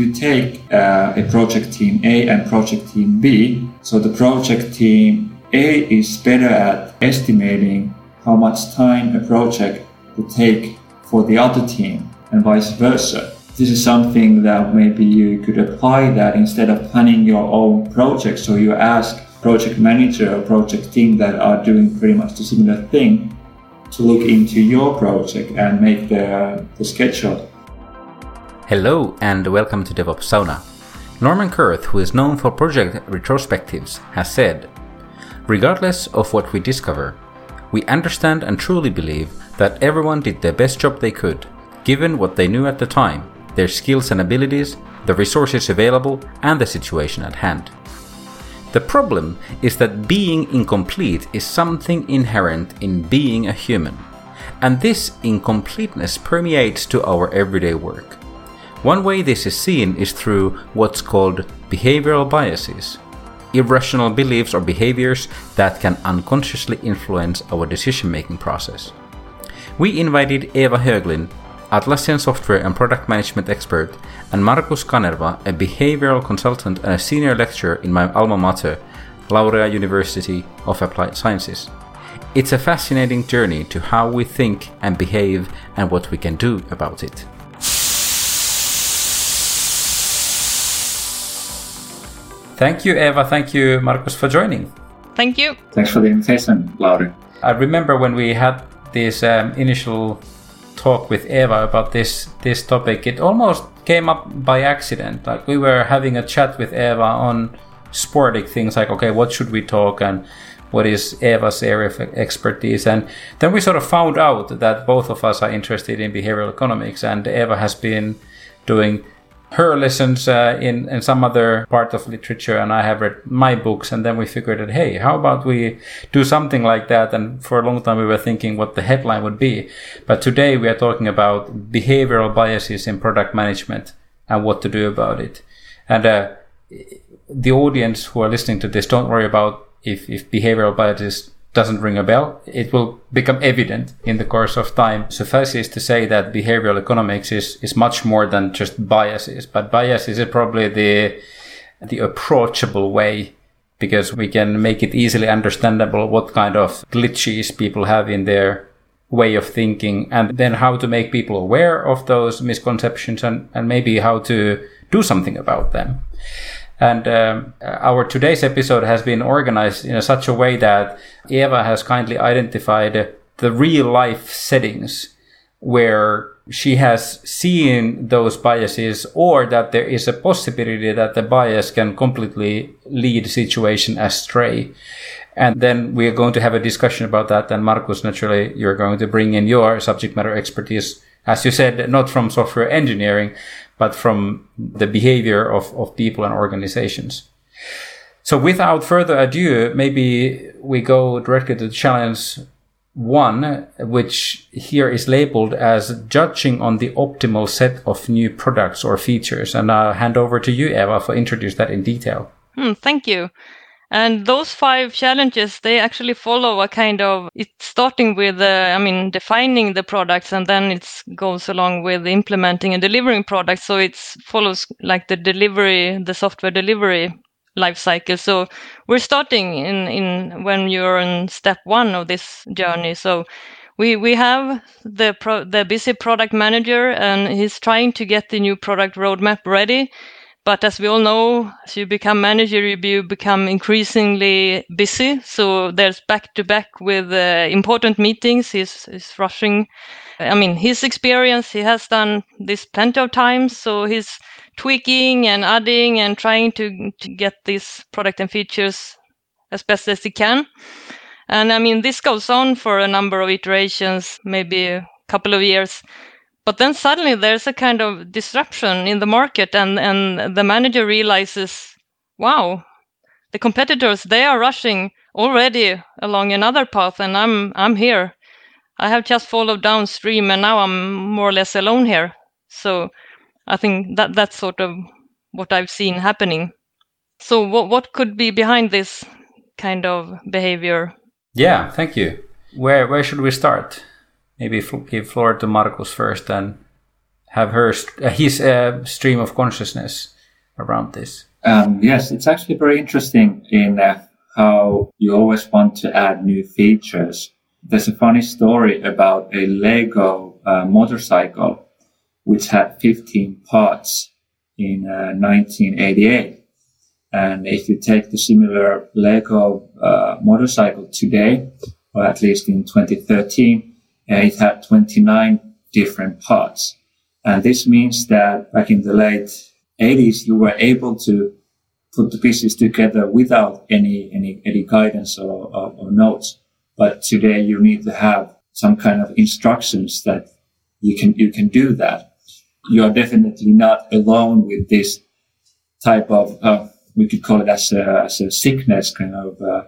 you take uh, a project team A and project team B, so the project team A is better at estimating how much time a project will take for the other team and vice versa. This is something that maybe you could apply that instead of planning your own project. So you ask project manager or project team that are doing pretty much the similar thing to look into your project and make the, the schedule. Hello and welcome to DevOps Sauna. Norman Kerth, who is known for project retrospectives, has said Regardless of what we discover, we understand and truly believe that everyone did their best job they could, given what they knew at the time, their skills and abilities, the resources available, and the situation at hand. The problem is that being incomplete is something inherent in being a human, and this incompleteness permeates to our everyday work. One way this is seen is through what's called behavioral biases, irrational beliefs or behaviors that can unconsciously influence our decision making process. We invited Eva Höglin Atlassian software and product management expert, and Markus Kanerva, a behavioral consultant and a senior lecturer in my alma mater, Laurea University of Applied Sciences. It's a fascinating journey to how we think and behave and what we can do about it. Thank you, Eva. Thank you, Markus, for joining. Thank you. Thanks for the invitation, Lauri. I remember when we had this um, initial talk with Eva about this this topic, it almost came up by accident. Like we were having a chat with Eva on sporting things, like okay, what should we talk and what is Eva's area of expertise, and then we sort of found out that both of us are interested in behavioral economics, and Eva has been doing her lessons uh, in, in some other part of literature and I have read my books. And then we figured that, hey, how about we do something like that? And for a long time we were thinking what the headline would be. But today we are talking about behavioral biases in product management and what to do about it. And uh, the audience who are listening to this, don't worry about if, if behavioral biases doesn't ring a bell, it will become evident in the course of time. Suffice it to say that behavioral economics is, is much more than just biases, but biases is probably the, the approachable way because we can make it easily understandable what kind of glitches people have in their way of thinking and then how to make people aware of those misconceptions and, and maybe how to do something about them. And um, our today's episode has been organized in such a way that Eva has kindly identified the real life settings where she has seen those biases or that there is a possibility that the bias can completely lead the situation astray. And then we are going to have a discussion about that. And Markus, naturally, you're going to bring in your subject matter expertise, as you said, not from software engineering, but from the behavior of, of people and organizations. So without further ado, maybe we go directly to challenge one, which here is labeled as judging on the optimal set of new products or features. And I'll hand over to you, Eva, for introduce that in detail. Hmm, thank you. And those five challenges, they actually follow a kind of, it's starting with, uh, I mean, defining the products and then it goes along with implementing and delivering products. So it follows like the delivery, the software delivery life cycle. So we're starting in, in when you're in step one of this journey. So we, we have the pro, the busy product manager and he's trying to get the new product roadmap ready but as we all know, as you become manager, you become increasingly busy. So there's back to back with uh, important meetings. He's, he's rushing. I mean, his experience, he has done this plenty of times. So he's tweaking and adding and trying to, to get these product and features as best as he can. And I mean, this goes on for a number of iterations, maybe a couple of years. But then suddenly there's a kind of disruption in the market, and, and the manager realizes, wow, the competitors they are rushing already along another path, and I'm I'm here. I have just followed downstream, and now I'm more or less alone here. So I think that that's sort of what I've seen happening. So what what could be behind this kind of behavior? Yeah, thank you. Where where should we start? Maybe give floor to Markus first and have her uh, his uh, stream of consciousness around this? Um, yes, it's actually very interesting in uh, how you always want to add new features. There's a funny story about a Lego uh, motorcycle which had 15 parts in 1988. Uh, and if you take the similar Lego uh, motorcycle today, or at least in 2013, uh, it had 29 different parts. And this means that back in the late 80s, you were able to put the pieces together without any, any, any guidance or, or, or notes. But today you need to have some kind of instructions that you can, you can do that. You are definitely not alone with this type of, uh, we could call it as a, as a sickness kind of, uh,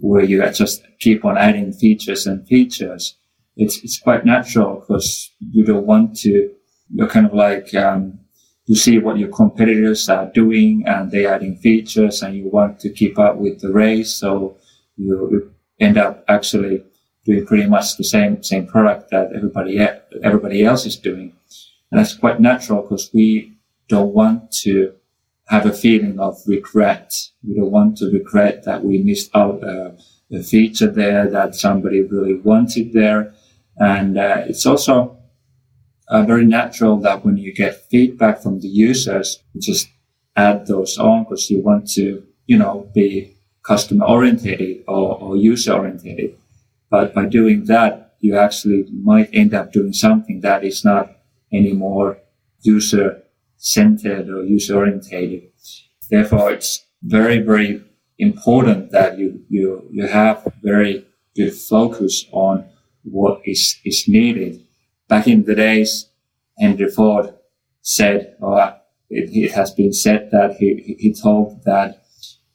where you just keep on adding features and features. It's, it's quite natural because you don't want to, you're kind of like, um, you see what your competitors are doing and they're adding features and you want to keep up with the race. So you end up actually doing pretty much the same, same product that everybody, everybody else is doing. And that's quite natural because we don't want to have a feeling of regret. We don't want to regret that we missed out a, a feature there that somebody really wanted there. And uh, it's also uh, very natural that when you get feedback from the users, you just add those on because you want to, you know, be customer orientated or, or user orientated. But by doing that, you actually might end up doing something that is not anymore user centered or user orientated. Therefore, it's very, very important that you, you, you have very good focus on what is, is needed. Back in the days, Henry Ford said, or uh, it, it has been said that he, he told that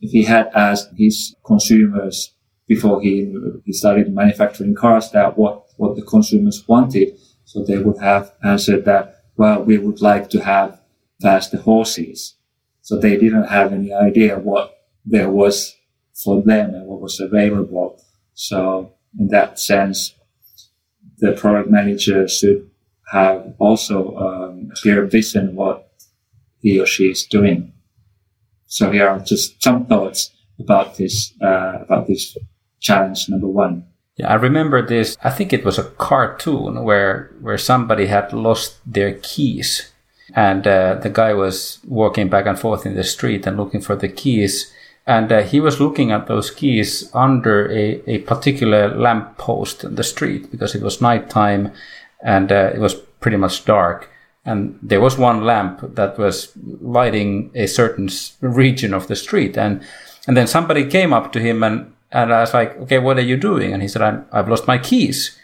if he had asked his consumers before he, he started manufacturing cars that what, what the consumers wanted, so they would have answered that, well, we would like to have faster horses. So they didn't have any idea what there was for them and what was available. So in that sense, the product manager should have also um, a clear vision what he or she is doing. So here are just some thoughts about this uh, about this challenge number one. Yeah, I remember this. I think it was a cartoon where where somebody had lost their keys and uh, the guy was walking back and forth in the street and looking for the keys and uh, he was looking at those keys under a, a particular lamp post in the street because it was nighttime and uh, it was pretty much dark and there was one lamp that was lighting a certain region of the street and and then somebody came up to him and and I was like, okay, what are you doing? And he said, I've lost my keys.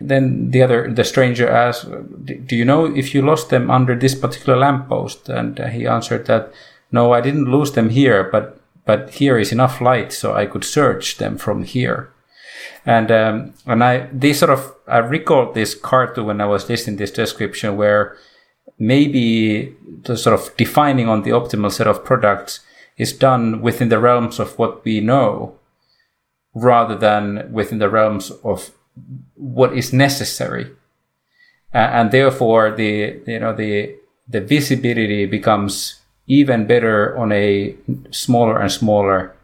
Then the other, the stranger asked, "Do you know if you lost them under this particular lamppost?" And uh, he answered that, "No, I didn't lose them here, but but here is enough light so I could search them from here." And um, and I this sort of I recalled this cartoon when I was listening this description where maybe the sort of defining on the optimal set of products is done within the realms of what we know rather than within the realms of what is necessary, uh, and therefore the you know the the visibility becomes even better on a smaller and smaller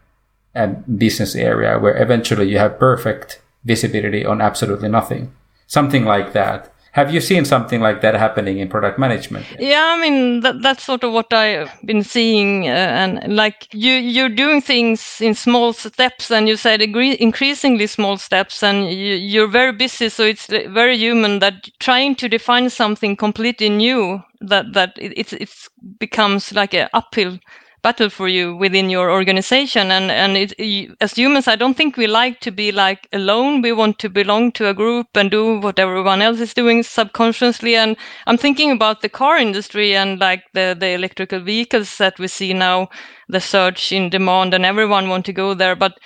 uh, business area where eventually you have perfect visibility on absolutely nothing, something like that have you seen something like that happening in product management? Yeah, I mean that, that's sort of what I've been seeing, uh, and like you you're doing things in small steps, and you said agree, increasingly small steps, and you, you're very busy, so it's very human that trying to define something completely new that that it, it's it's becomes like an uphill battle for you within your organization. And and it, as humans i don't think we like to be like alone. We want to belong to a group and do what everyone else is doing subconsciously. And i'm thinking about the car industry and like the the electrical vehicles that we see now the surge in demand and everyone want to go there. But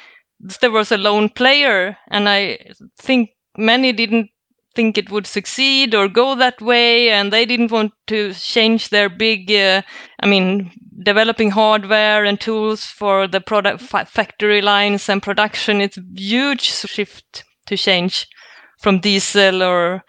there was a lone player and i think many didn't think it would succeed or go that way and they didn't want to change their big uh, i mean developing hardware and tools for the product factory lines and production. It's a huge shift to change from diesel or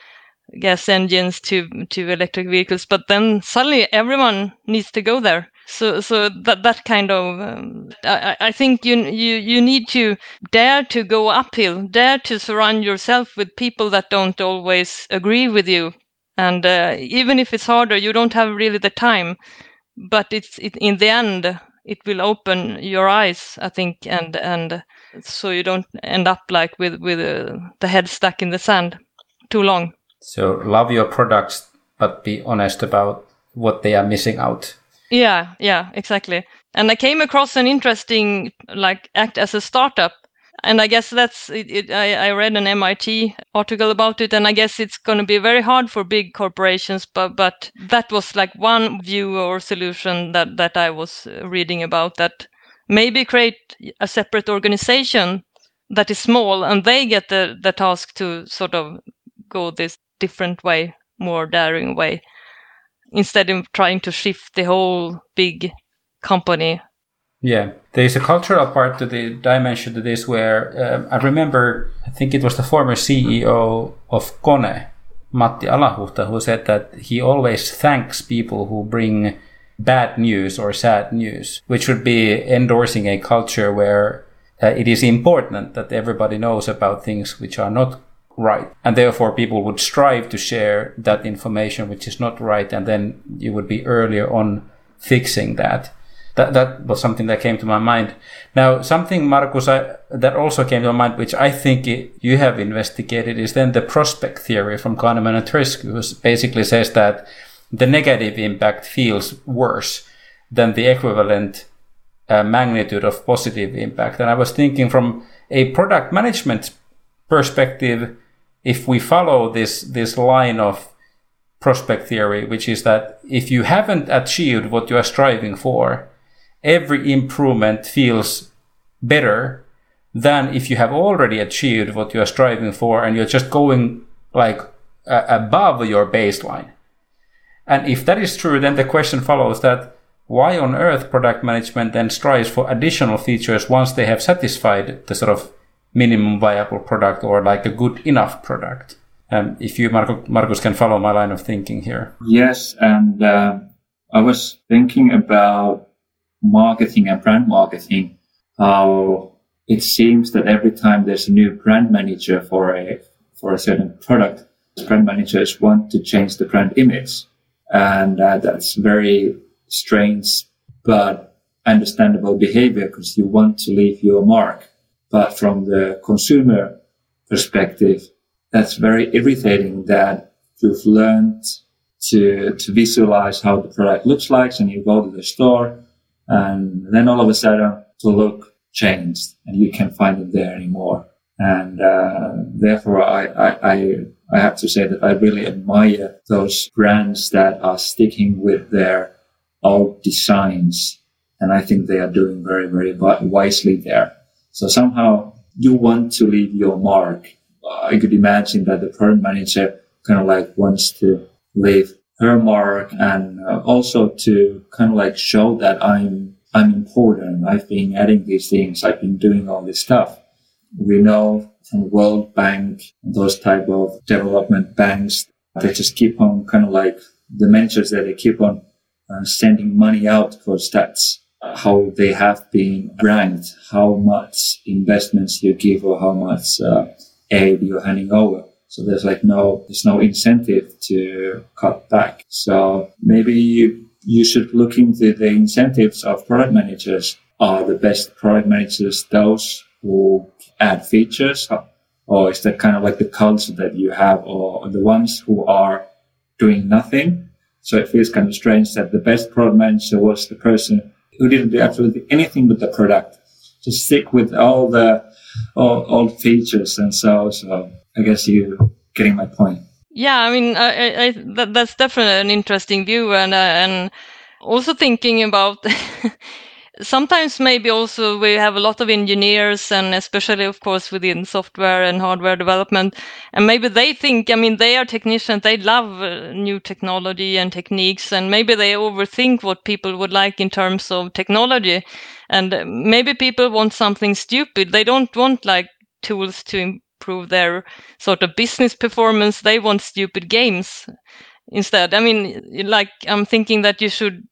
gas engines to to electric vehicles. But then suddenly everyone needs to go there so so that that kind of um, I, I think you you you need to dare to go uphill dare to surround yourself with people that don't always agree with you. And uh, even if it's harder you don't have really the time. But it's it, in the end it will open your eyes i think and and so you don't end up like with with uh, the head stuck in the sand too long. So love your products but be honest about what they are missing out yeah yeah exactly and i came across an interesting like act as a startup and I guess that's it, it, I, I read an MIT article about it, and I guess it's going to be very hard for big corporations. But but that was like one view or solution that that I was uh, reading about that maybe create a separate organization that is small, and they get the the task to sort of go this different way, more daring way, instead of trying to shift the whole big company. Yeah, there's a cultural part to the dimension to this where um, I remember, I think it was the former CEO of Kone, Matti Alahuhta, who said that he always thanks people who bring bad news or sad news, which would be endorsing a culture where uh, it is important that everybody knows about things which are not right. And therefore, people would strive to share that information which is not right, and then you would be earlier on fixing that that that was something that came to my mind. Now, something Markus, I, that also came to my mind, which I think it, you have investigated, is then the prospect theory from Kahneman and Tversky, who basically says that the negative impact feels worse than the equivalent uh, magnitude of positive impact. And I was thinking from a product management perspective, if we follow this this line of prospect theory, which is that if you haven't achieved what you are striving for, every improvement feels better than if you have already achieved what you are striving for and you're just going like uh, above your baseline. And if that is true, then the question follows that why on earth product management then strives for additional features once they have satisfied the sort of minimum viable product or like a good enough product? Um, if you, Markus, can follow my line of thinking here. Yes, and uh, I was thinking about marketing and brand marketing, how it seems that every time there's a new brand manager for a for a certain product, brand managers want to change the brand image, and uh, that's very strange but understandable behavior because you want to leave your mark. But from the consumer perspective, that's very irritating that you've learned to, to visualize how the product looks like and you go to the store and then all of a sudden the look changed and you can't find it there anymore. And uh, therefore, I, I, I, I have to say that I really admire those brands that are sticking with their old designs. And I think they are doing very, very wisely there. So somehow you want to leave your mark. I could imagine that the product manager kind of like wants to leave her mark and uh, also to kind of like show that I'm I'm important. I've been adding these things. I've been doing all this stuff. We know from World Bank, those type of development banks, they just keep on kind of like the managers that they keep on uh, sending money out for that's how they have been ranked, how much investments you give or how much uh, aid you're handing over. So there's like no, there's no incentive to cut back. So maybe you, you should look into the incentives of product managers. Are the best product managers those who add features? Or is that kind of like the culture that you have or the ones who are doing nothing? So it feels kind of strange that the best product manager was the person who didn't do absolutely anything with the product. Just stick with all the all, all features and so so I guess you getting my point. Yeah, I mean, I, I, that, that's definitely an interesting view, and uh, and also thinking about. sometimes maybe also we have a lot of engineers and especially of course within software and hardware development and maybe they think i mean they are technicians they love uh, new technology and techniques and maybe they overthink what people would like in terms of technology and maybe people want something stupid they don't want like tools to improve their sort of business performance. They want stupid games instead. I mean, like I'm thinking that you should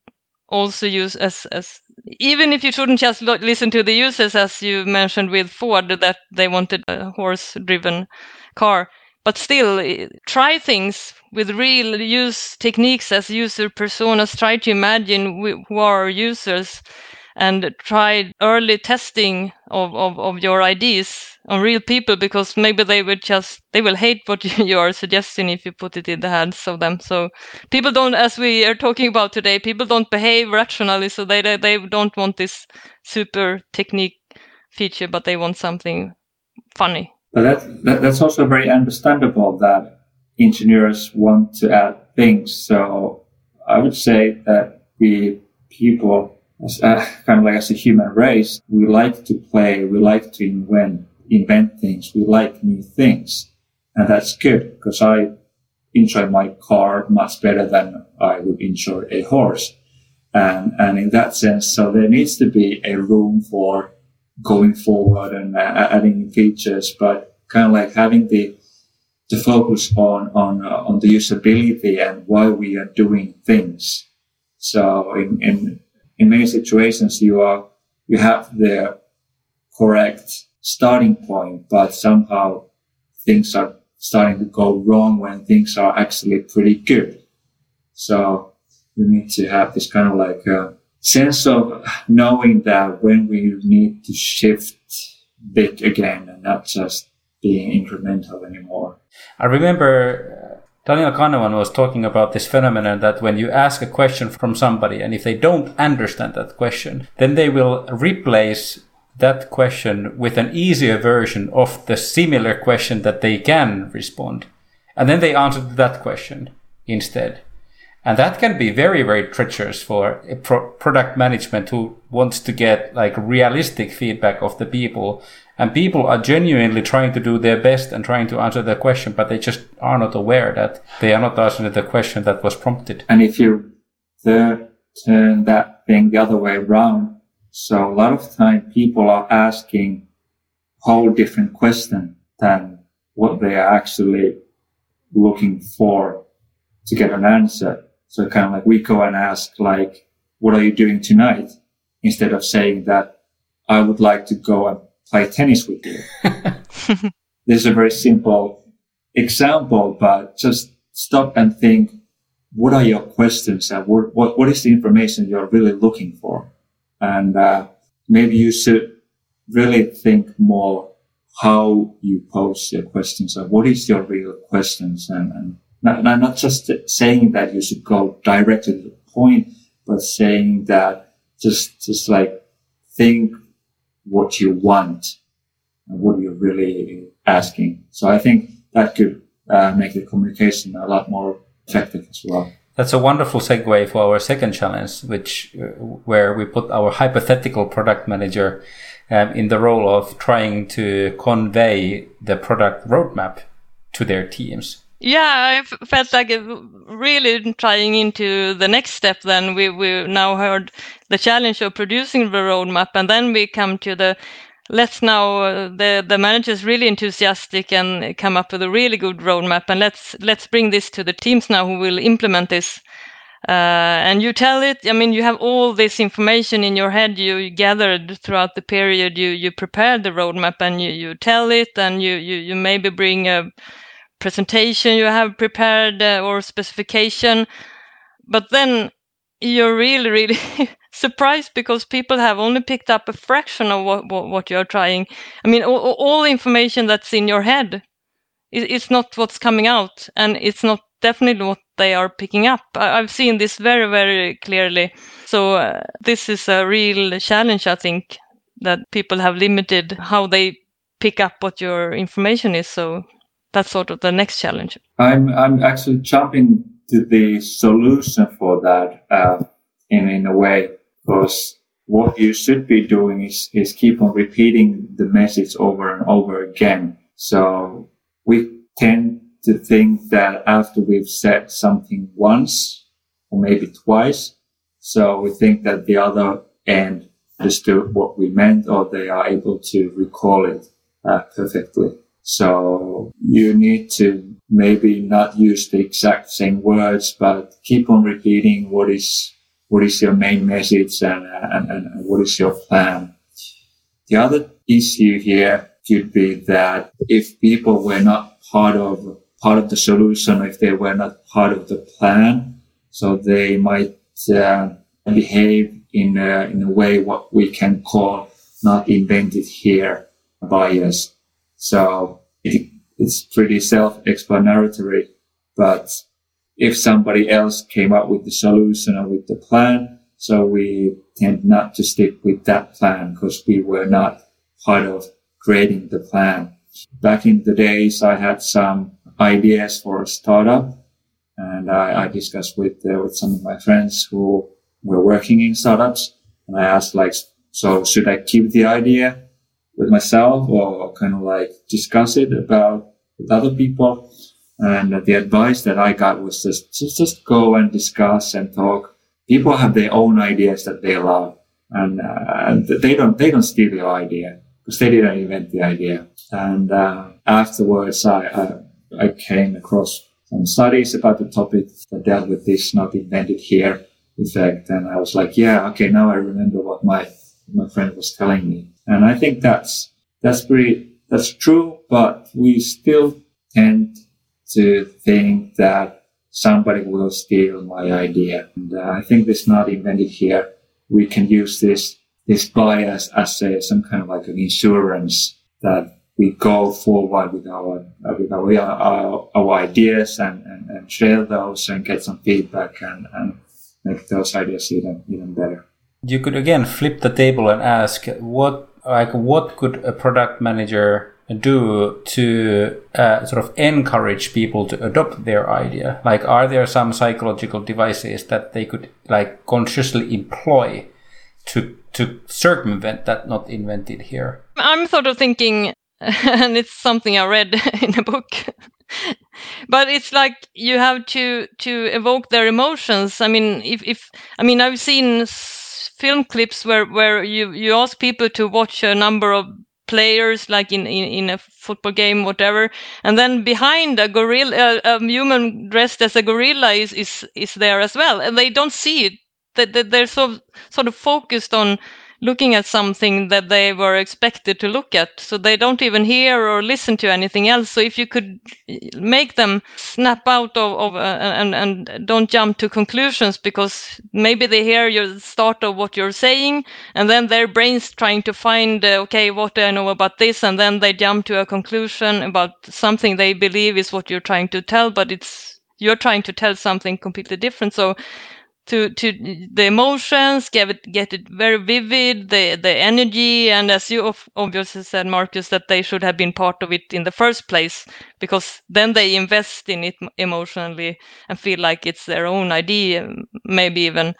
also use as as even if you shouldn't just lo- listen to the users as you mentioned with Ford that they wanted a horse driven car. But still try things with real use techniques as user personas. Try to imagine who are users and try early testing of, of, of your ideas on real people because maybe they would just they will hate what you are suggesting if you put it in the hands of them. So people don't as we are talking about today people don't behave rationally so they they, they don't want this super technique feature but they want something funny. But that, that that's also very understandable that engineers want to add things. So i would say that we people as uh, kind of like as a human race, we like to play, we like to invent, invent things, we like new things. And that's good because I enjoy my car much better than I would enjoy a horse. And, and in that sense, so there needs to be a room for going forward and uh, adding features, but kind of like having the, the focus on, on, uh, on the usability and why we are doing things. So in, in in many situations you are you have the correct starting point, but somehow things are starting to go wrong when things are actually pretty good. So you need to have this kind of like a sense of knowing that when we need to shift big again and not just being incremental anymore. I remember Daniel Kahneman was talking about this phenomenon that when you ask a question from somebody and if they don't understand that question, then they will replace that question with an easier version of the similar question that they can respond. And then they answer that question instead. And that can be very, very treacherous for pro- product management who wants to get like realistic feedback of the people and people are genuinely trying to do their best and trying to answer the question, but they just are not aware that they are not answering the question that was prompted. And if you turn that thing the other way around, so a lot of time people are asking whole different question than what they are actually looking for to get an answer. So kind of like we go and ask like, what are you doing tonight? Instead of saying that I would like to go and play tennis with you. this is a very simple example, but just stop and think, what are your questions and what, what, what is the information you're really looking for? And, uh, maybe you should really think more how you pose your questions and what is your real questions and, and not, not just saying that you should go directly to the point, but saying that just, just like think what you want and what you're really asking. So I think that could uh, make the communication a lot more effective as well. That's a wonderful segue for our second challenge, which uh, where we put our hypothetical product manager um, in the role of trying to convey the product roadmap to their teams. Yeah, I felt like really trying into the next step. Then we we now heard the challenge of producing the roadmap, and then we come to the let's now uh, the the manager is really enthusiastic and come up with a really good roadmap, and let's let's bring this to the teams now who will implement this. Uh, and you tell it. I mean, you have all this information in your head you gathered throughout the period you you prepared the roadmap, and you you tell it, and you you you maybe bring a presentation you have prepared uh, or specification. But then you're really really surprised because people have only picked up a fraction of what, what, what you're trying. I mean all, all the information that's in your head it, it's not what's coming out and it's not definitely what they are picking up. I, have seen this very very clearly. So uh, this is a real challenge i think that people have limited how they pick up what your information is. So that's sort of the next challenge. I'm I'm actually jumping to the solution for that uh, in in a way because what you should be doing is is keep on repeating the message over and over again. So we tend to think that after we've said something once or maybe twice, so we think that the other end understood what we meant or they are able to recall it uh, perfectly. So you need to maybe not use the exact same words, but keep on repeating what is, what is your main message and, and, and what is your plan. The other issue here could be that if people were not part of part of the solution, if they were not part of the plan, so they might uh, behave in a, in a way what we can call not invented here bias. So it, it's pretty self-explanatory, but if somebody else came up with the solution or with the plan, so we tend not to stick with that plan because we were not part of creating the plan. Back in the days, I had some ideas for a startup and I, I discussed with, uh, with some of my friends who were working in startups and I asked like, so should I keep the idea with myself or kind of like discuss it about with other people? And the advice that I got was just, just, just go and discuss and talk. People have their own ideas that they love and, uh, they don't, they don't steal your idea because they didn't invent the idea. And, uh, afterwards I, I, I came across some studies about the topic that dealt with this not invented here effect. And I was like, yeah, okay, now I remember what my, my friend was telling me. And I think that's, that's pretty, that's true, but we still tend to think that somebody will steal my idea. And uh, I think this not invented here. We can use this, this bias as a, some kind of like an insurance that we go forward with our, with our, our, our ideas and, and, and share those and get some feedback and, and make those ideas even even better. You could again flip the table and ask what like what could a product manager do to uh, sort of encourage people to adopt their idea? Like, are there some psychological devices that they could like consciously employ to to circumvent that not invented here? I'm sort of thinking, and it's something I read in a book but it's like you have to to evoke their emotions i mean if if i mean i've seen film clips where where you you ask people to watch a number of players like in, in, in a football game whatever and then behind a gorilla a human dressed as a gorilla is is is there as well and they don't see it. That they're so sort of focused on looking at something that they were expected to look at. So they don't even hear or listen to anything else. So if you could make them snap out of, of uh, and, and don't jump to conclusions because maybe they hear your start of what you're saying and then their brains trying to find, uh, okay, what do I know about this? And then they jump to a conclusion about something they believe is what you're trying to tell, but it's, you're trying to tell something completely different. So to to the emotions get it get it very vivid the the energy and as you obviously said markus that they should have been part of it in the first place because then they invest in it emotionally and feel like it's their own idea maybe even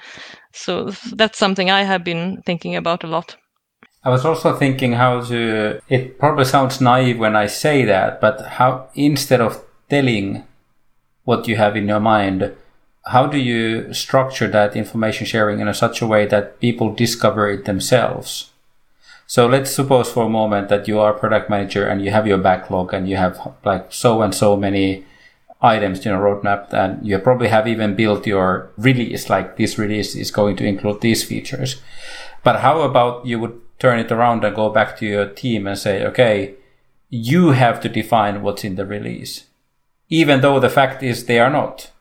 so that's something i have been thinking about a lot I was also thinking how to. It probably sounds naive when I say that, but how instead of telling what you have in your mind, how do you structure that information sharing in a such a way that people discover it themselves? So let's suppose for a moment that you are a product manager and you have your backlog and you have like so and so many items in a roadmap and you probably have even built your release like this release is going to include these features. But how about you would turn it around and go back to your team and say, okay, you have to define what's in the release, even though the fact is they are not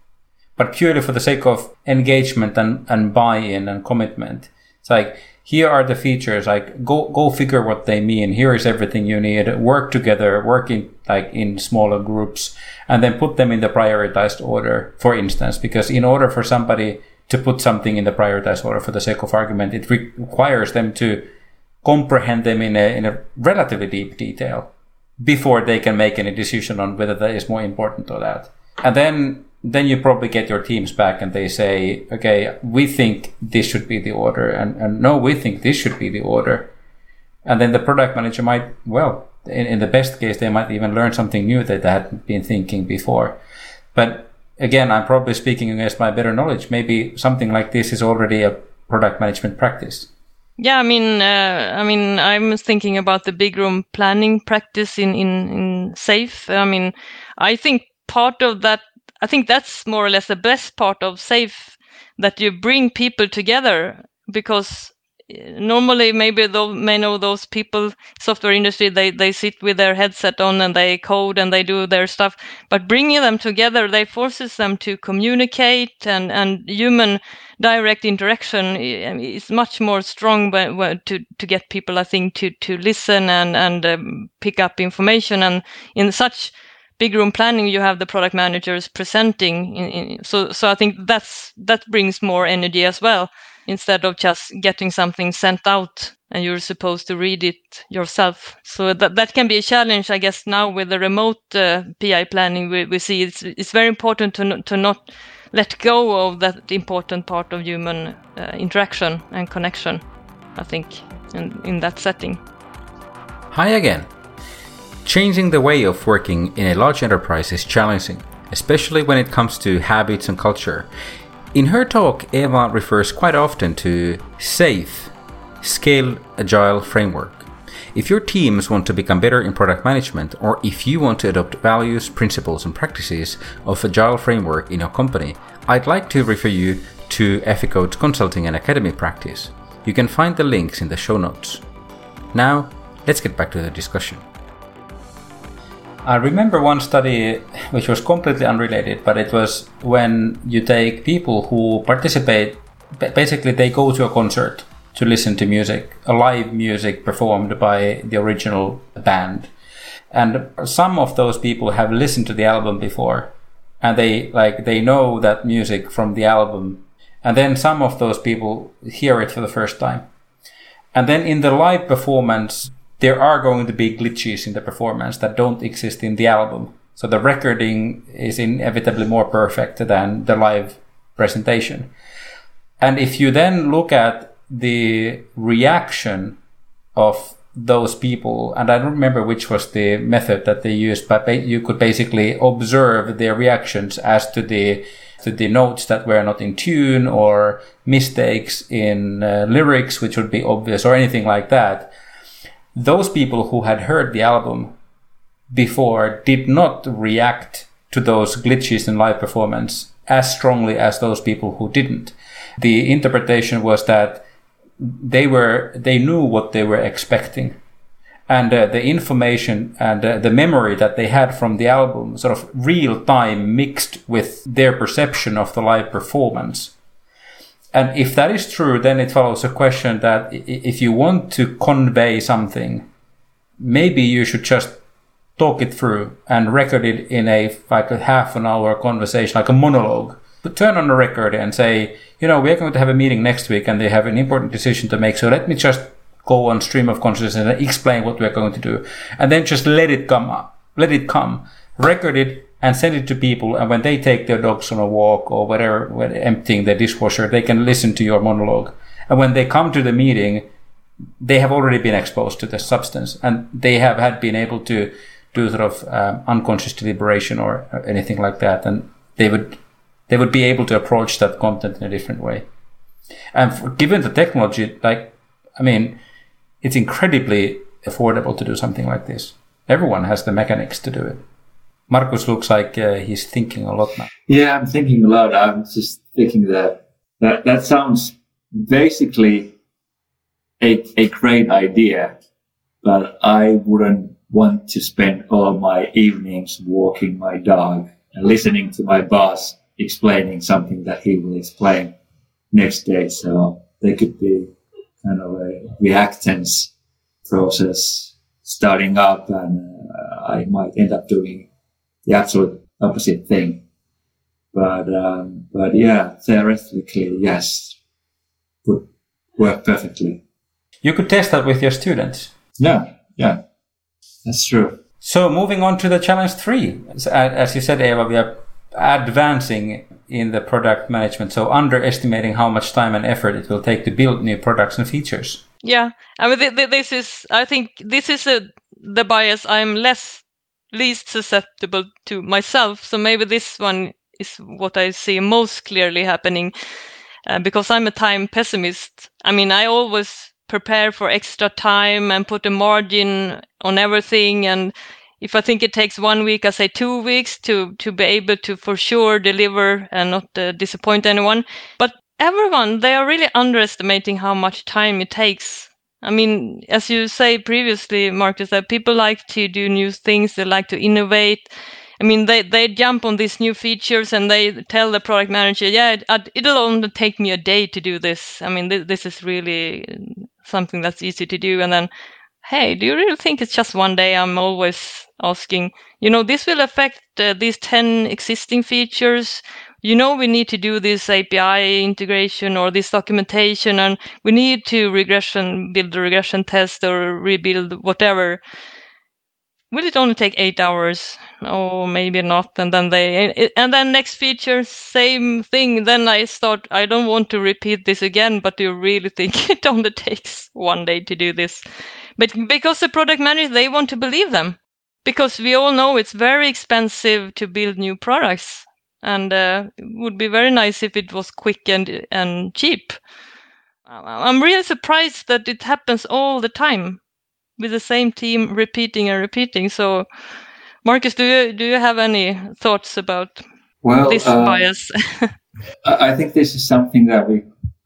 but purely for the sake of engagement and, and buy-in and commitment. It's like, here are the features, like go, go figure what they mean. Here is everything you need. Work together, work in, like in smaller groups and then put them in the prioritized order, for instance, because in order for somebody to put something in the prioritized order for the sake of argument, it re- requires them to comprehend them in a, in a relatively deep detail before they can make any decision on whether that is more important or that. And then then you probably get your teams back and they say, okay, we think this should be the order. And, and no, we think this should be the order. And then the product manager might, well, in, in the best case, they might even learn something new that they hadn't been thinking before. But again, I'm probably speaking against my better knowledge. Maybe something like this is already a product management practice. Yeah, I mean, uh, I mean, I'm thinking about the big room planning practice in in in SAFe. I mean, I think part of that, I think that's more or less the best part of SAFe that you bring people together because eh, normally maybe those may know those people software industry they they sit with their headset on and they code and they do their stuff but bringing them together they forces them to communicate and and human direct interaction eh, eh, is much more strong to to get people i think to to listen and and um, pick up information. And in such big room planning you have the product managers presenting in, in, so so i think that's that brings more energy as well instead of just getting something sent out and you're supposed to read it yourself. So that that can be a challenge, I guess. Now with the remote uh, PI planning, we, we see it's it's very important to to not let go of that important part of human uh, interaction and connection. I think in in that setting. Hi again. Changing the way of working in a large enterprise is challenging, especially when it comes to habits and culture. In her talk, Eva refers quite often to SAFe, Scale Agile Framework. If your teams want to become better in product management, or if you want to adopt values, principles, and practices of Agile Framework in your company, I'd like to refer you to Eficode Consulting and Academy practice. You can find the links in the show notes. Now, let's get back to the discussion. I remember one study which was completely unrelated, but it was when you take people who participate, basically, they go to a concert to listen to music, a live music performed by the original band. And some of those people have listened to the album before and they like they know that music from the album and then some of those people hear it for the first time and then in the live performance there are going to be glitches in the performance that don't exist in the album. So the recording is inevitably more perfect than the live presentation. And if you then look at the reaction of those people, and I don't remember which was the method that they used, but you could basically observe their reactions as to the to the notes that were not in tune or mistakes in uh, lyrics, which would be obvious, or anything like that those people who had heard the album before did not react to those glitches in live performance as strongly as those people who didn't. The interpretation was that they were they knew what they were expecting and uh, the information and uh, the memory that they had from the album sort of real time mixed with their perception of the live performance and if that is true, then it follows a question that if you want to convey something, maybe you should just talk it through and record it in a like a half an hour conversation, like a monologue. But turn on the record and say, you know, we're going to have a meeting next week and they have an important decision to make. So let me just go on stream of consciousness and explain what we're going to do. And then just let it come up. Let it come. Record it and send it to people. And when they take their dogs on a walk or whatever, when emptying the dishwasher, they can listen to your monologue. And when they come to the meeting, they have already been exposed to the substance and they have had been able to do sort of um, unconscious deliberation or anything like that. And they would, they would be able to approach that content in a different way. And for, given the technology, like, I mean, it's incredibly affordable to do something like this. Everyone has the mechanics to do it. Markus looks like uh, he's thinking a lot now. Yeah, I'm thinking a lot. I'm just thinking that that, that sounds basically a, a great idea, but I wouldn't want to spend all my evenings walking my dog and listening to my boss explaining something that he will explain next day. So there could be kind of a reactance process starting up and uh, I might end up doing the absolute opposite thing. But, um, but yeah, theoretically, yes, would work perfectly. You could test that with your students. Yeah, yeah, that's true. So moving on to the challenge three, as you said, Eva, we are advancing in the product management. So underestimating how much time and effort it will take to build new products and features. Yeah, I mean, this is, I think this is a, the bias I'm less least susceptible to myself. So maybe this one is what I see most clearly happening uh, because I'm a time pessimist. I mean, I always prepare for extra time and put a margin on everything and if I think it takes one week, I say two weeks to to be able to for sure deliver and not uh, disappoint anyone. But everyone, they are really underestimating how much time it takes. I mean, as you say previously, Markus, that people like to do new things, they like to innovate. I mean, they, they jump on these new features and they tell the product manager, yeah, it, it'll only take me a day to do this. I mean, this, this is really something that's easy to do. And then, hey, do you really think it's just one day? I'm always asking, you know, this will affect uh, these 10 existing features you know we need to do this API integration or this documentation and we need to regression build a regression test or rebuild whatever. Will it only take eight hours? Oh, maybe not. And then they and then next feature, same thing. Then I start. I don't want to repeat this again, but do you really think it only takes one day to do this? But because the product manager, they want to believe them, because we all know it's very expensive to build new products and uh, it would be very nice if it was quick and and cheap. I'm really surprised that it happens all the time with the same team repeating and repeating. So, Markus, do you do you have any thoughts about well, this uh, bias? I think this is something that we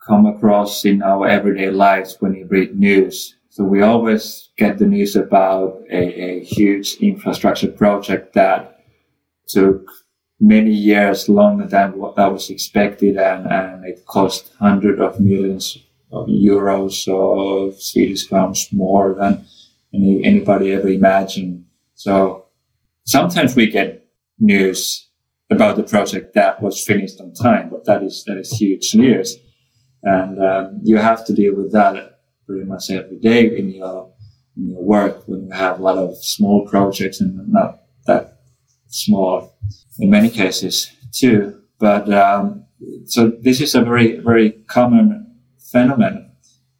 come across in our everyday lives when we read news. So we always get the news about a, a huge infrastructure project that took many years longer than what that was expected and, and it cost hundreds of millions of euros or Swedish crowns more than any, anybody ever imagined. So sometimes we get news about the project that was finished on time, but that is, that is huge news. And um, you have to deal with that pretty much every day in your, in your work when you have a lot of small projects and not that small in many cases too. But um, so this is a very very common phenomenon,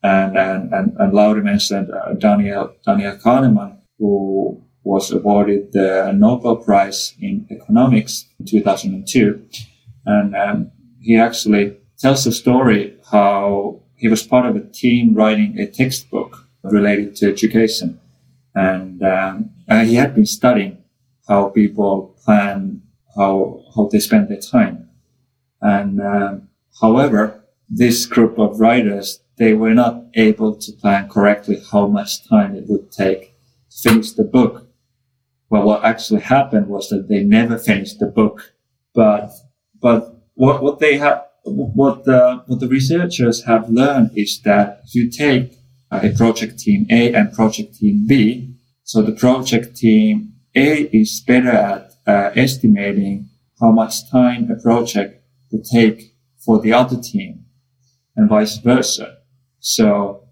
and and and, and Lauri mentioned uh, Daniel Daniel Kahneman, who was awarded the Nobel Prize in economics in 2002, and um, he actually tells the story how he was part of a team writing a textbook related to education, and um, he had been studying how people plan how how they spend their time. And um, however, this group of writers they were not able to plan correctly how much time it would take to finish the book. Well, what actually happened was that they never finished the book, but but what what they have what the what the researchers have learned is that if you take a project team A and project team B, so the project team A is better at uh, estimating how much time a project will take for the other team and vice versa. So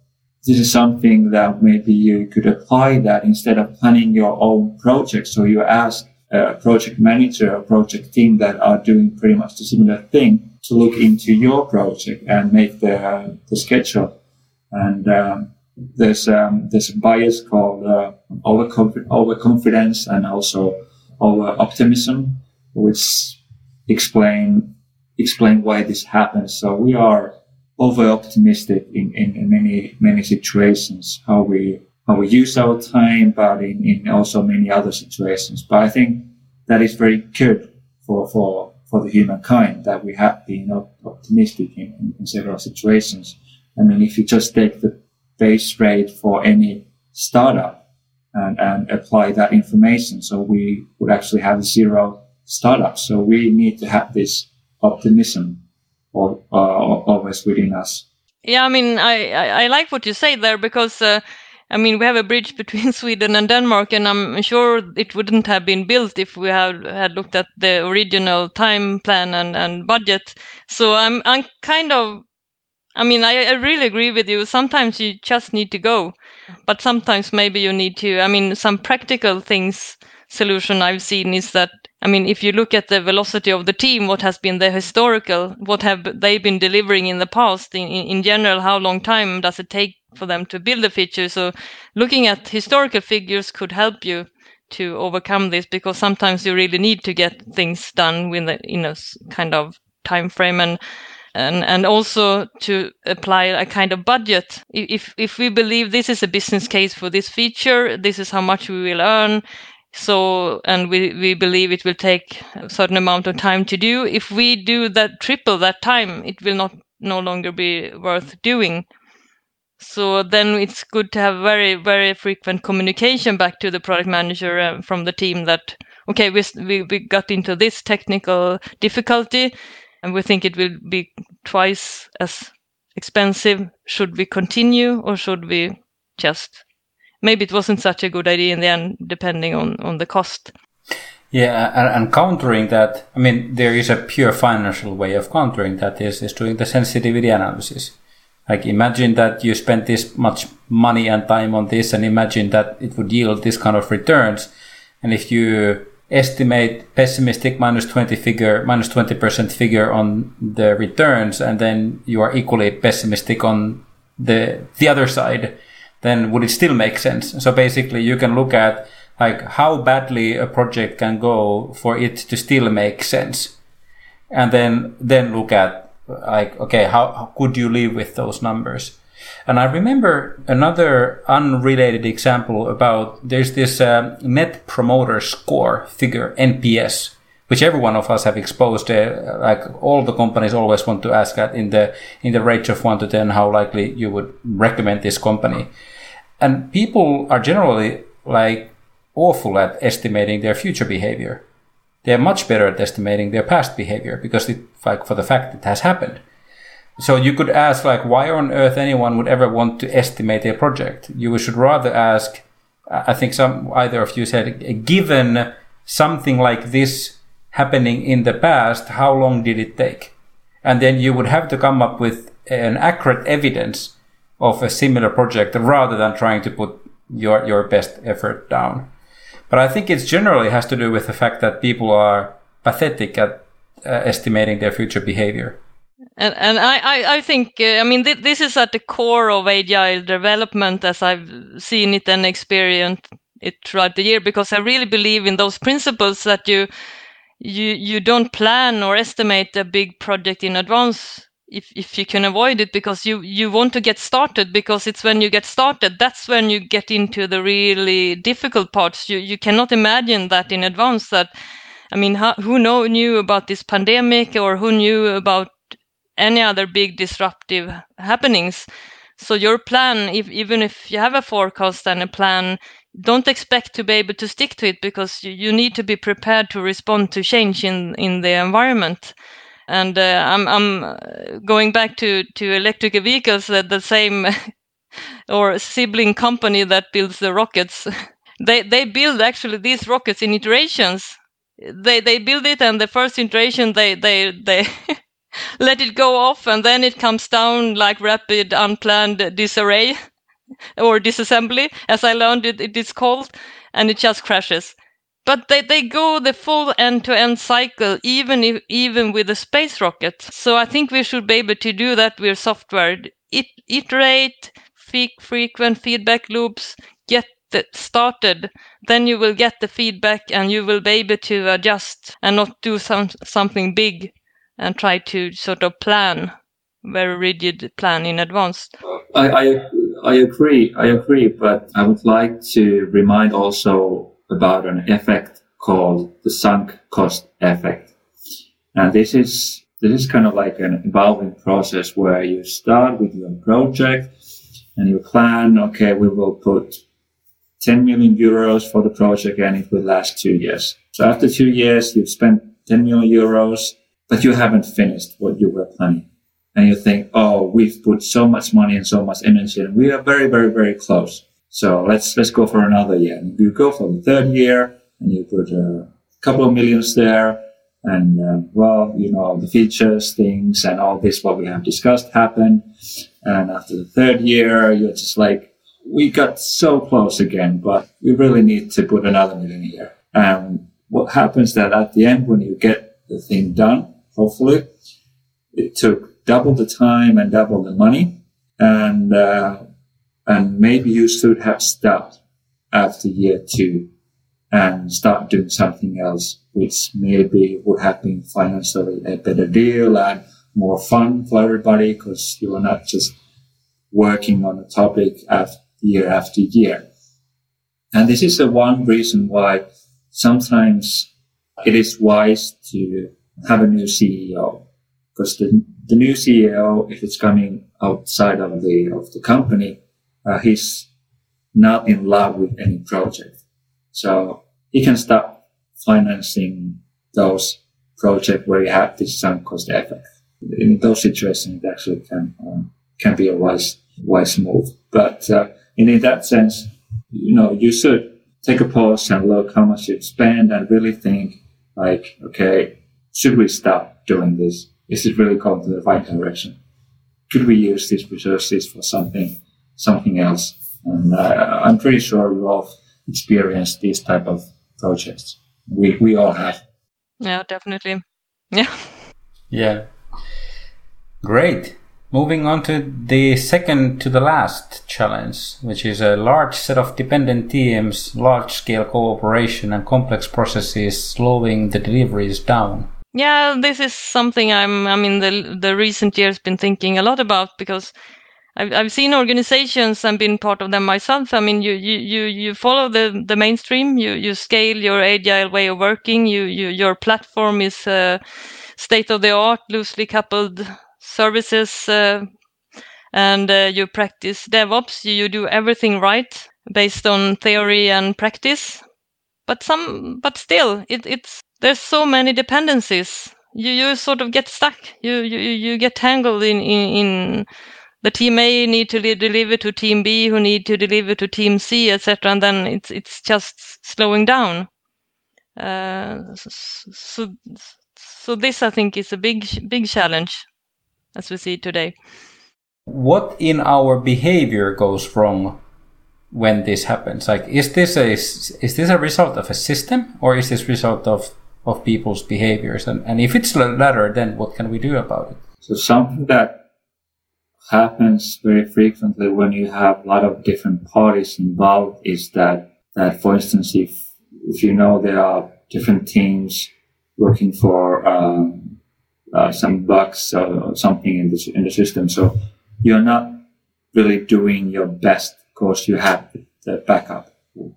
this is something that maybe you could apply that instead of planning your own project. So you ask a project manager or project team that are doing pretty much the similar thing to look into your project and make the, the schedule. And um, there's um, there's a bias called uh, overconfidence and also our optimism, which explain explain why this happens. So we are over optimistic in, in, in, many many situations how we how we use our time, but in, in also many other situations. But I think that is very good for for for the humankind that we have been optimistic in, in, in several situations. I mean, if you just take the base rate for any startup, and, and apply that information. So we would actually have zero startups. So we need to have this optimism or, uh, always within us. Yeah, I mean, I, I, I, like what you say there because, uh, I mean, we have a bridge between Sweden and Denmark, and I'm sure it wouldn't have been built if we had, had looked at the original time plan and, and budget. So I'm, I'm kind of I mean, I, I, really agree with you. Sometimes you just need to go, but sometimes maybe you need to. I mean, some practical things solution I've seen is that I mean, if you look at the velocity of the team, what has been the historical, what have they been delivering in the past? In, in general, how long time does it take for them to build a feature? So, looking at historical figures could help you to overcome this because sometimes you really need to get things done with in a kind of time frame and and and also to apply a kind of budget. If if we believe this is a business case for this feature this is how much we will earn. So and we we believe it will take a certain amount of time to do. If we do that triple that time it will not no longer be worth doing. So then it's good to have very very frequent communication back to the product manager uh, from the team that okay we, we we got into this technical difficulty and we think it will be twice as expensive. Should we continue or should we just maybe it wasn't such a good idea in the end, depending on, on the cost. Yeah, and, and, countering that, I mean, there is a pure financial way of countering that is, is doing the sensitivity analysis. Like imagine that you spend this much money and time on this and imagine that it would yield this kind of returns. And if you estimate pessimistic minus 20 figure, minus 20% figure on the returns, and then you are equally pessimistic on the, the other side, then would it still make sense? So basically you can look at like how badly a project can go for it to still make sense. And then, then look at like, okay, how, how could you live with those numbers? And I remember another unrelated example about there's this uh, net promoter score figure, NPS, which every one of us have exposed. Uh, like all the companies always want to ask at in the in the range of one to ten how likely you would recommend this company. And people are generally like awful at estimating their future behavior. They are much better at estimating their past behavior because it, like for the fact it has happened. So you could ask like, why on earth anyone would ever want to estimate a project? You should rather ask, I think some, either of you said, given something like this happening in the past, how long did it take? And then you would have to come up with an accurate evidence of a similar project rather than trying to put your, your best effort down. But I think it generally has to do with the fact that people are pathetic at uh, estimating their future behavior. And, and I, I, think, uh, I mean, th- this is at the core of agile development as I've seen it and experienced it throughout the year, because I really believe in those principles that you, you, you don't plan or estimate a big project in advance if, if you can avoid it because you, you want to get started because it's when you get started that's when you get into the really difficult parts. You, you cannot imagine that in advance that i mean who know, knew about this pandemic or who knew about any other big disruptive happenings. So your plan, if, even if you have a forecast and a plan, don't expect to be able to stick to it because you, you need to be prepared to respond to change in, in the environment. And uh, I'm, I'm uh, going back to, to electric vehicles, uh, the same or sibling company that builds the rockets. they, they build actually these rockets in iterations. They, they build it and the first iteration, they, they, they let it go off and then it comes down like rapid unplanned disarray or disassembly. As i learned it, it is called and it just crashes. But they, they go the full end-to-end cycle even if even with a space rocket. So i think we should be able to do that with software. It, iterate frequent feedback loops get it started. Then you will get the feedback and you will be able to adjust and not do some, something big and try to sort of plan very rigid plan in advance. I, I, I agree. I agree, but I would like to remind also about an effect called the sunk cost effect. And this is this is kind of like an evolving process where you start with your project and you plan, okay, we will put 10 million euros for the project and it will last two years. So after two years, you've spent 10 million euros but you haven't finished what you were planning. And you think, oh, we've put so much money and so much energy and we are very, very, very close. So let's, let's go for another year. And you go for the third year and you put a couple of millions there. And, uh, well, you know, the features, things and all this, what we have discussed happened. And after the third year, you're just like, we got so close again, but we really need to put another million here. And what happens that at the end, when you get the thing done, hopefully. It took double the time and double the money. And, uh, and maybe you should have stopped after year two and start doing something else, which maybe would have been financially a better deal and more fun for everybody because you are not just working on a topic after year after year. And this is the one reason why sometimes it is wise to have a new CEO because the, the new CEO, if it's coming outside of the, of the company, uh, he's not in love with any project. So he can stop financing those projects where you have this sunk cost effect. In those situations, it actually can, um, can be a wise, wise move. But, uh, and in that sense, you know, you should take a pause and look how much you spend and really think like, okay, should we stop doing this? Is it really going to the right direction? Could we use these resources for something, something else? And uh, I'm pretty sure we all experienced these type of projects. We, we all have. Yeah, definitely. Yeah. Yeah. Great. Moving on to the second to the last challenge, which is a large set of dependent teams, large scale cooperation, and complex processes slowing the deliveries down. Yeah, this is something I'm, I mean, the, the recent years been thinking a lot about because I've, I've seen organizations and been part of them myself. I mean, you, you, you, you follow the, the mainstream, you, you scale your agile way of working, you, you, your platform is uh, state of the art, loosely coupled services uh, and uh, you practice DevOps, you, you do everything right based on theory and practice. But some, but still, it, it's there's so many dependencies. You you sort of get stuck. You you you get tangled in in, in the team A need to deliver to team B, who need to deliver to team C, etc. And then it's it's just slowing down. Uh, so so this I think is a big big challenge as we see today. What in our behavior goes wrong when this happens? Like, is this a is this a result of a system or is this result of of people's behaviors? And and if it's the latter, then what can we do about it? So something that happens very frequently when you have a lot of different parties involved is that that for instance if if you know there are different teams working for um, uh, some bugs or something in the, in the system. So you're not really doing your best because you have the backup who,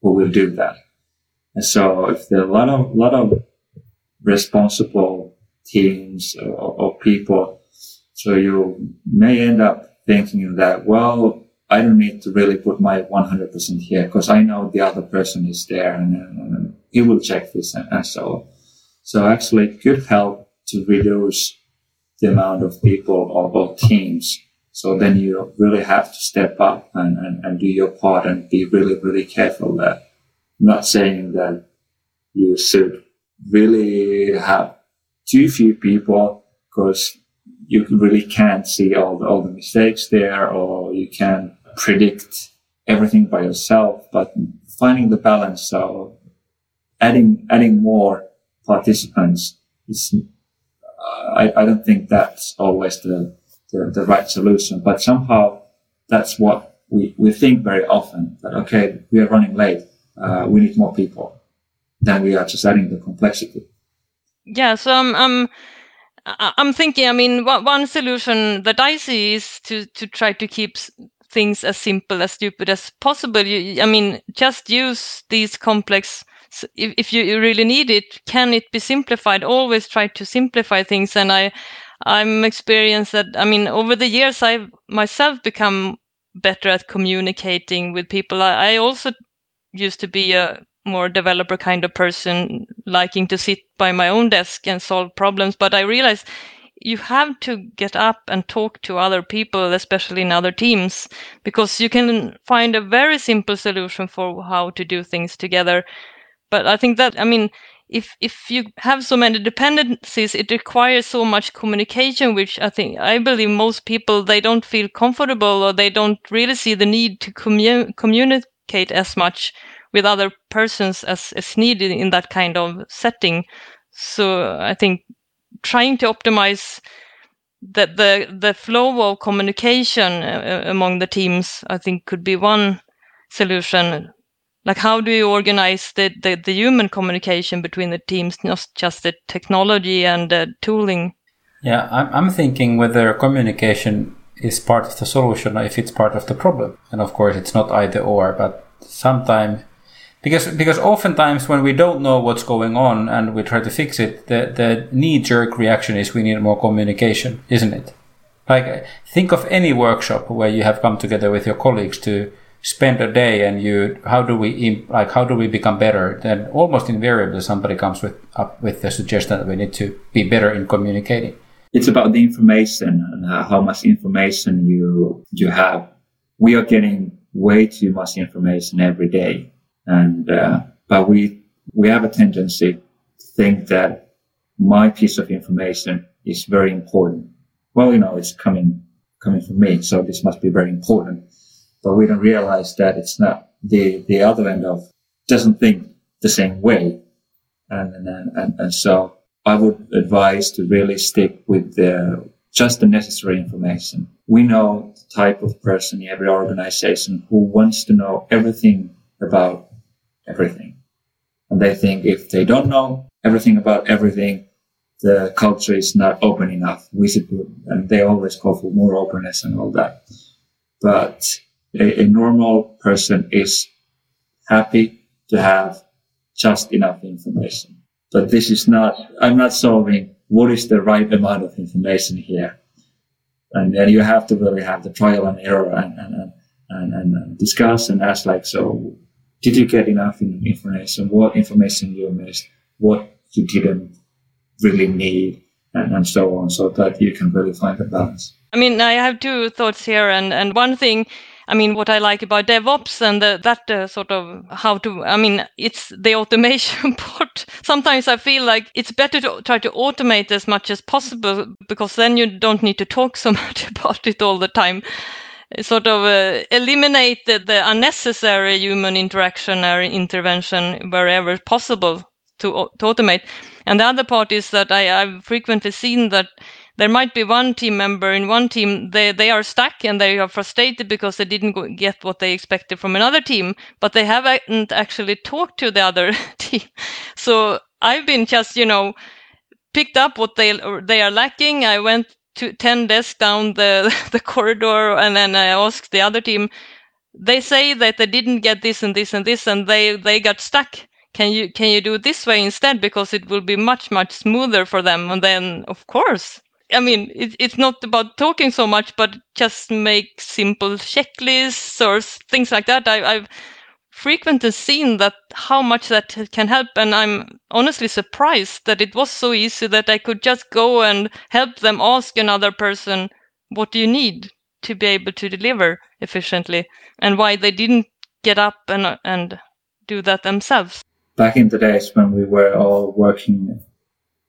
who will do that. And so if there are a lot of, lot of responsible teams or, or people, so you may end up thinking that, well, I don't need to really put my 100% here because I know the other person is there and, and, he will check this and, and so on. So actually it could help to reduce the amount of people or, or teams. So then you really have to step up and, and, and do your part and be really, really careful I'm not saying that you should really have too few people because you really can't see all the, all the mistakes there or you can predict everything by yourself, but finding the balance. So adding, adding more participants is uh, I, I don't think that's always the, the, the right solution, but somehow that's what we, we think very often that, okay, we are running late. Uh, we need more people. than we are just adding the complexity. Yeah. So I'm, I'm, I'm thinking, I mean, one solution that I see is to, to try to keep things as simple as stupid as possible. You, I mean, just use these complex if, if you really need it, can it be simplified? Always try to simplify things. And I, I'm experienced that, I mean, over the years, I've myself become better at communicating with people. I, I also used to be a more developer kind of person, liking to sit by my own desk and solve problems. But I realized you have to get up and talk to other people, especially in other teams, because you can find a very simple solution for how to do things together. But I think that I mean, if if you have so many dependencies, it requires so much communication, which I think I believe most people they don't feel comfortable or they don't really see the need to commu- communicate as much with other persons as is needed in that kind of setting. So I think trying to optimize the the the flow of communication uh, among the teams, I think, could be one solution like how do you organize the, the, the, human communication between the teams not just the technology and the tooling Yeah, I'm thinking whether communication is part of the solution if it's part of the problem. And of course, it's not either or, but sometimes because because oftentimes when we don't know what's going on and we try to fix it, the the knee jerk reaction is we need more communication, isn't it? Like think of any workshop where you have come together with your colleagues to spend a day and you how do we like how do we become better then almost invariably somebody comes with up with the suggestion that we need to be better in communicating it's about the information and how much information you you have. We are getting way too much information every day. And uh, but we we have a tendency to think that my piece of information is very important. Well you know it's coming coming from me so this must be very important. But we don't realize that it's not the, the other end of doesn't think the same way. And, and, and, and so I would advise to really stick with the, just the necessary information. We know the type of person in every organization who wants to know everything about everything. And they think if they don't know everything about everything, the culture is not open enough. We should, and they always call for more openness and all that. But a, a normal person is happy to have just enough information. But this is not, I'm not solving what is the right amount of information here. And then you have to really have the trial and error and, and, and, and discuss and ask like, so did you get enough information? What information you missed? What you didn't really need? And, and so on, so that you can really find the balance. I mean, I have two thoughts here, and, and one thing I mean, what I like about DevOps and the, that uh, sort of how to, I mean, it's the automation part. Sometimes I feel like it's better to try to automate as much as possible because then you don't need to talk so much about it all the time. Sort of uh, eliminate the, the unnecessary human interaction or intervention wherever possible to, to automate. And the other part is that I, I've frequently seen that there might be one team member in one team they they are stuck and they are frustrated because they didn't get what they expected from another team but they haven't actually talked to the other team. So i've been just you know picked up what they they are lacking. I went to 10 desks down the the corridor and then i asked the other team they say that they didn't get this and this and this and they they got stuck. Can you can you do it this way instead? Because it will be much much smoother for them. And then of course I mean, it, it's not about talking so much, but just make simple checklists or things like that. I, I've frequently seen that how much that can help, and I'm honestly surprised that it was so easy that I could just go and help them ask another person, "What do you need to be able to deliver efficiently?" and why they didn't get up and and do that themselves. Back in the days when we were all working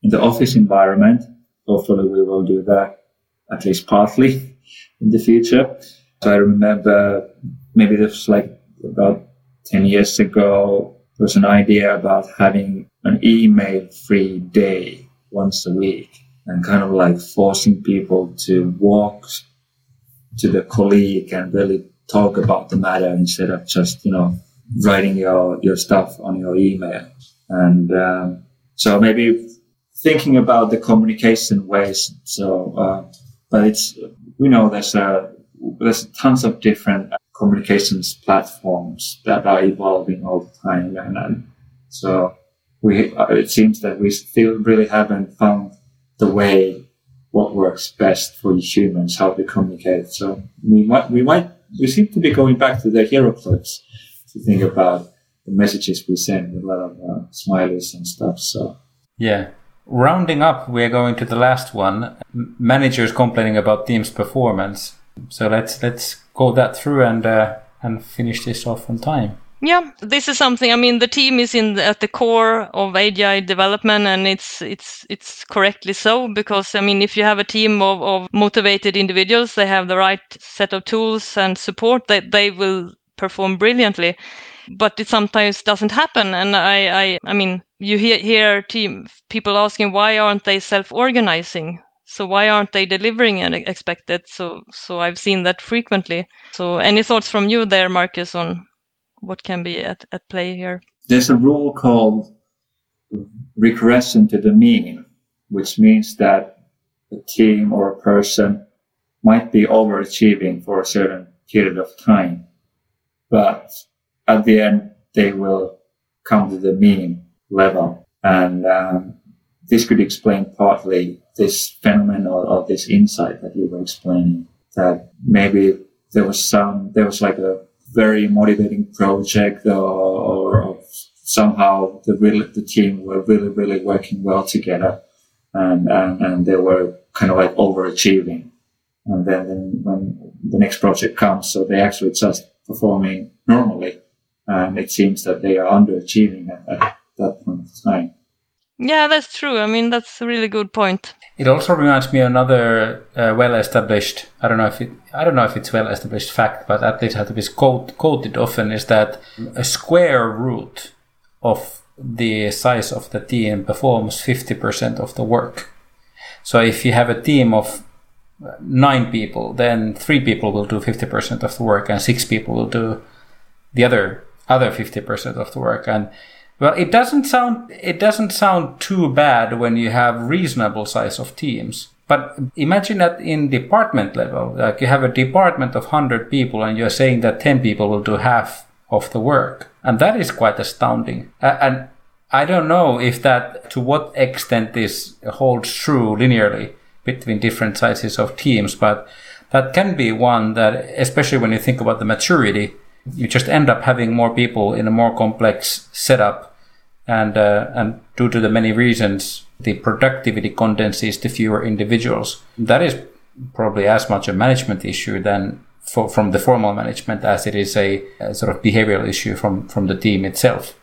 in the office environment, hopefully we will do that at least partly in the future. So I remember maybe this was like about 10 years ago, there was an idea about having an email free day once a week and kind of like forcing people to walk to the colleague and really talk about the matter instead of just, you know, writing your, your stuff on your email. And, um, so maybe thinking about the communication ways. So, uh, but it's we know there's a there's tons of different communications platforms that are evolving all the time, and, and so we uh, it seems that we still really haven't found the way what works best for humans how to communicate. So we might we might we seem to be going back to the hieroglyphs to think about the messages we send a lot of uh, smileys and stuff. So yeah, Rounding up, we are going to the last one. Managers complaining about team's performance. So let's let's go that through and uh, and finish this off on time. Yeah, this is something. I mean, the team is in the, at the core of agile development, and it's it's it's correctly so because I mean, if you have a team of, of motivated individuals, they have the right set of tools and support that they will perform brilliantly but it sometimes doesn't happen. And I, I, I mean, you hear, hear team people asking why aren't they self-organizing? So why aren't they delivering as expected? So, so I've seen that frequently. So any thoughts from you there, Markus, on what can be at, at play here? There's a rule called regression to the mean, which means that a team or a person might be overachieving for a certain period of time, but at the end they will come to the mean level. And um, this could explain partly this phenomenon or, or this insight that you were explaining that maybe there was some, there was like a very motivating project or, or somehow the really, the team were really, really working well together and, and, and they were kind of like overachieving. And then, then when the next project comes, so they actually just performing normally. And it seems that they are underachieving at, at that point of time. Yeah, that's true. I mean, that's a really good point. It also reminds me of another uh, well-established. I don't know if it. I don't know if it's well-established fact, but at least has to be quote, quoted often. Is that a square root of the size of the team performs fifty percent of the work. So if you have a team of nine people, then three people will do fifty percent of the work, and six people will do the other other fifty percent of the work. And well, it doesn't sound it doesn't sound too bad when you have reasonable size of teams. But imagine that in department level, like you have a department of 100 people and you're saying that 10 people will do half of the work. And that is quite astounding. and I don't know if that, to what extent this holds true linearly between different sizes of teams, but that can be one that, especially when you think about the maturity, you just end up having more people in a more complex setup, and uh, and due to the many reasons, the productivity condenses to fewer individuals. That is probably as much a management issue than for, from the formal management as it is a, a, sort of behavioral issue from from the team itself.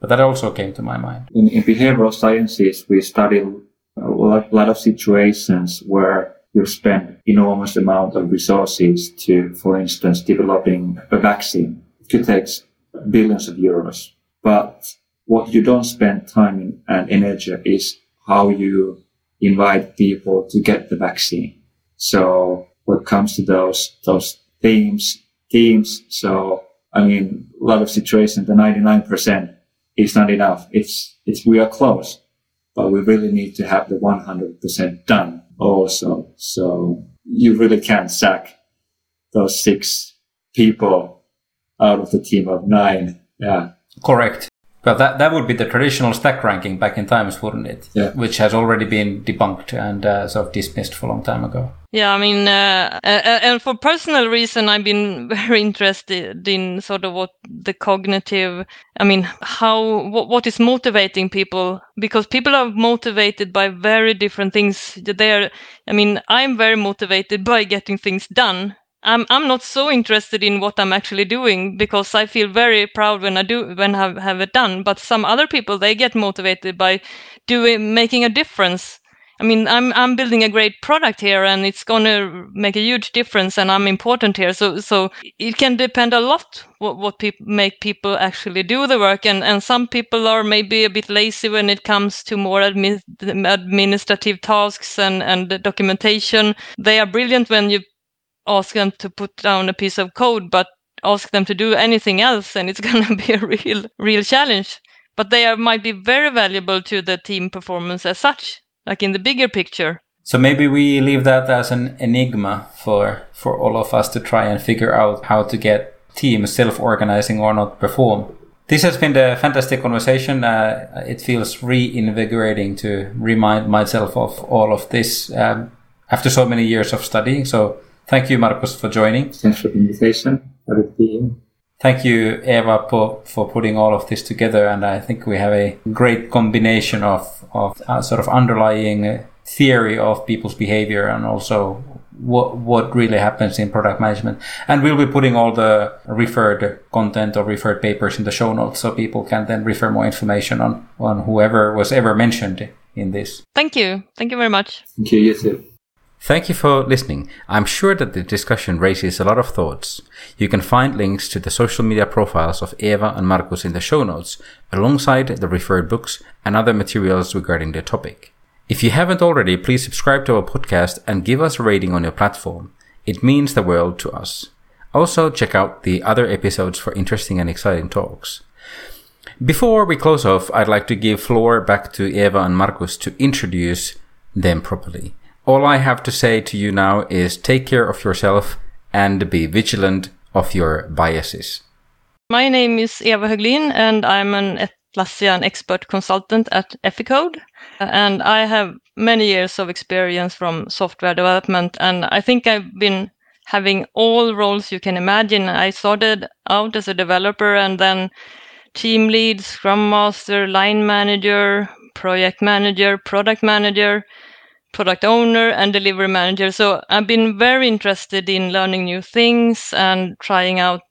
But that also came to my mind. In, in behavioral sciences, we study a lot, lot of situations where you spend enormous amount of resources to, for instance, developing a vaccine. It could take billions of euros. But what you don't spend time and energy is how you invite people to get the vaccine. So what comes to those, those themes, teams. So, I mean, a lot of situations, the 99% is not enough. It's, it's, we are close, but we really need to have the 100% done also. So you really can't sack those six people out of the team of nine. Yeah. Correct. But that, that would be the traditional stack ranking back in times, wouldn't it? Yeah. Which has already been debunked and uh, sort of dismissed for a long time ago. Yeah, I mean, uh, and for personal reason, I've been very interested in sort of what the cognitive, I mean, how, what, what is motivating people? Because people are motivated by very different things. They're, I mean, I'm very motivated by getting things done. I'm I'm not so interested in what I'm actually doing because I feel very proud when I do when I have, have it done. But some other people they get motivated by doing making a difference. I mean, I'm I'm building a great product here, and it's going to make a huge difference, and I'm important here. So so it can depend a lot what what people make people actually do the work, and and some people are maybe a bit lazy when it comes to more admi- administrative tasks and and documentation. They are brilliant when you ask them to put down a piece of code, but ask them to do anything else, and it's going to be a real, real challenge. But they are, might be very valuable to the team performance as such, like in the bigger picture. So maybe we leave that as an enigma for for all of us to try and figure out how to get teams self-organizing or not perform. This has been a fantastic conversation. Uh, it feels reinvigorating to remind myself of all of this um, after so many years of studying. So Thank you, Markus, for joining. Thanks for the invitation. Thank you, Eva, for, for putting all of this together. And I think we have a great combination of, of uh, sort of underlying theory of people's behavior and also what, what really happens in product management. And we'll be putting all the referred content or referred papers in the show notes so people can then refer more information on, on whoever was ever mentioned in this. Thank you. Thank you very much. Thank you. You too. Thank you for listening. I'm sure that the discussion raises a lot of thoughts. You can find links to the social media profiles of Eva and Markus in the show notes, alongside the referred books and other materials regarding the topic. If you haven't already, please subscribe to our podcast and give us a rating on your platform. It means the world to us. Also, check out the other episodes for interesting and exciting talks. Before we close off, I'd like to give floor back to Eva and Markus to introduce them properly. All I have to say to you now is take care of yourself and be vigilant of your biases. My name is Eva Höglin and I'm an Atlassian expert consultant at Eficode. And I have many years of experience from software development. And I think I've been having all roles you can imagine. I started out as a developer and then team lead, scrum master, line manager, project manager, product manager, product owner, and delivery manager. So I've been very interested in learning new things and trying out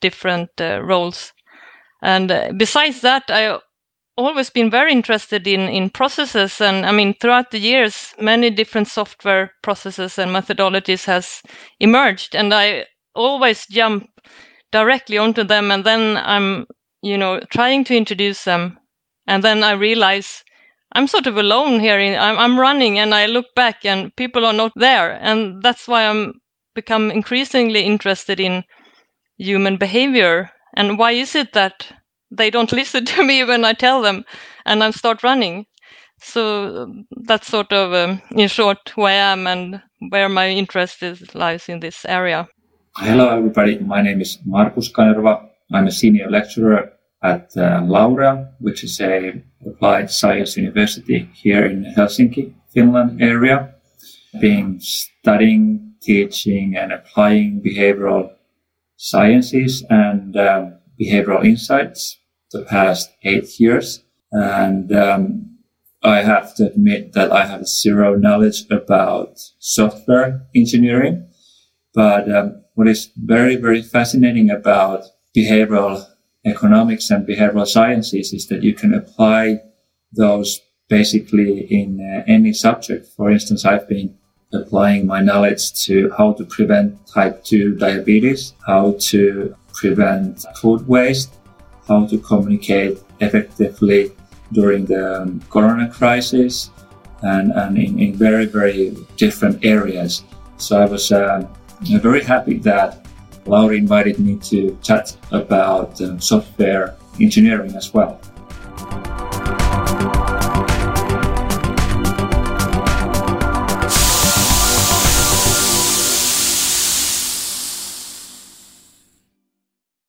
different uh, roles. And uh, besides that, I always been very interested in in processes and i mean throughout the years many different software processes and methodologies has emerged and i always jump directly onto them and then i'm you know trying to introduce them and then i realize i'm sort of alone here in, I'm, I'm running and i look back and people are not there and that's why i'm become increasingly interested in human behavior and why is it that they don't listen to me when I tell them, and I start running. So that's sort of, um, in short, who I am and where my interest is, lies in this area. Hello, everybody. My name is Markus Kanerva. I'm a senior lecturer at uh, Laurea, which is a applied science university here in Helsinki, Finland area. Been studying, teaching, and applying behavioral sciences and um, behavioral insights the past eight years. And um, I have to admit that I have zero knowledge about software engineering. But um, what is very, very fascinating about behavioral economics and behavioral sciences is that you can apply those basically in uh, any subject. For instance, I've been applying my knowledge to how to prevent type 2 diabetes, how to prevent food waste, how to communicate effectively during the um, corona crisis and, and in, in, very, very different areas. So I was uh, very happy that Lauri invited me to chat about um, software engineering as well.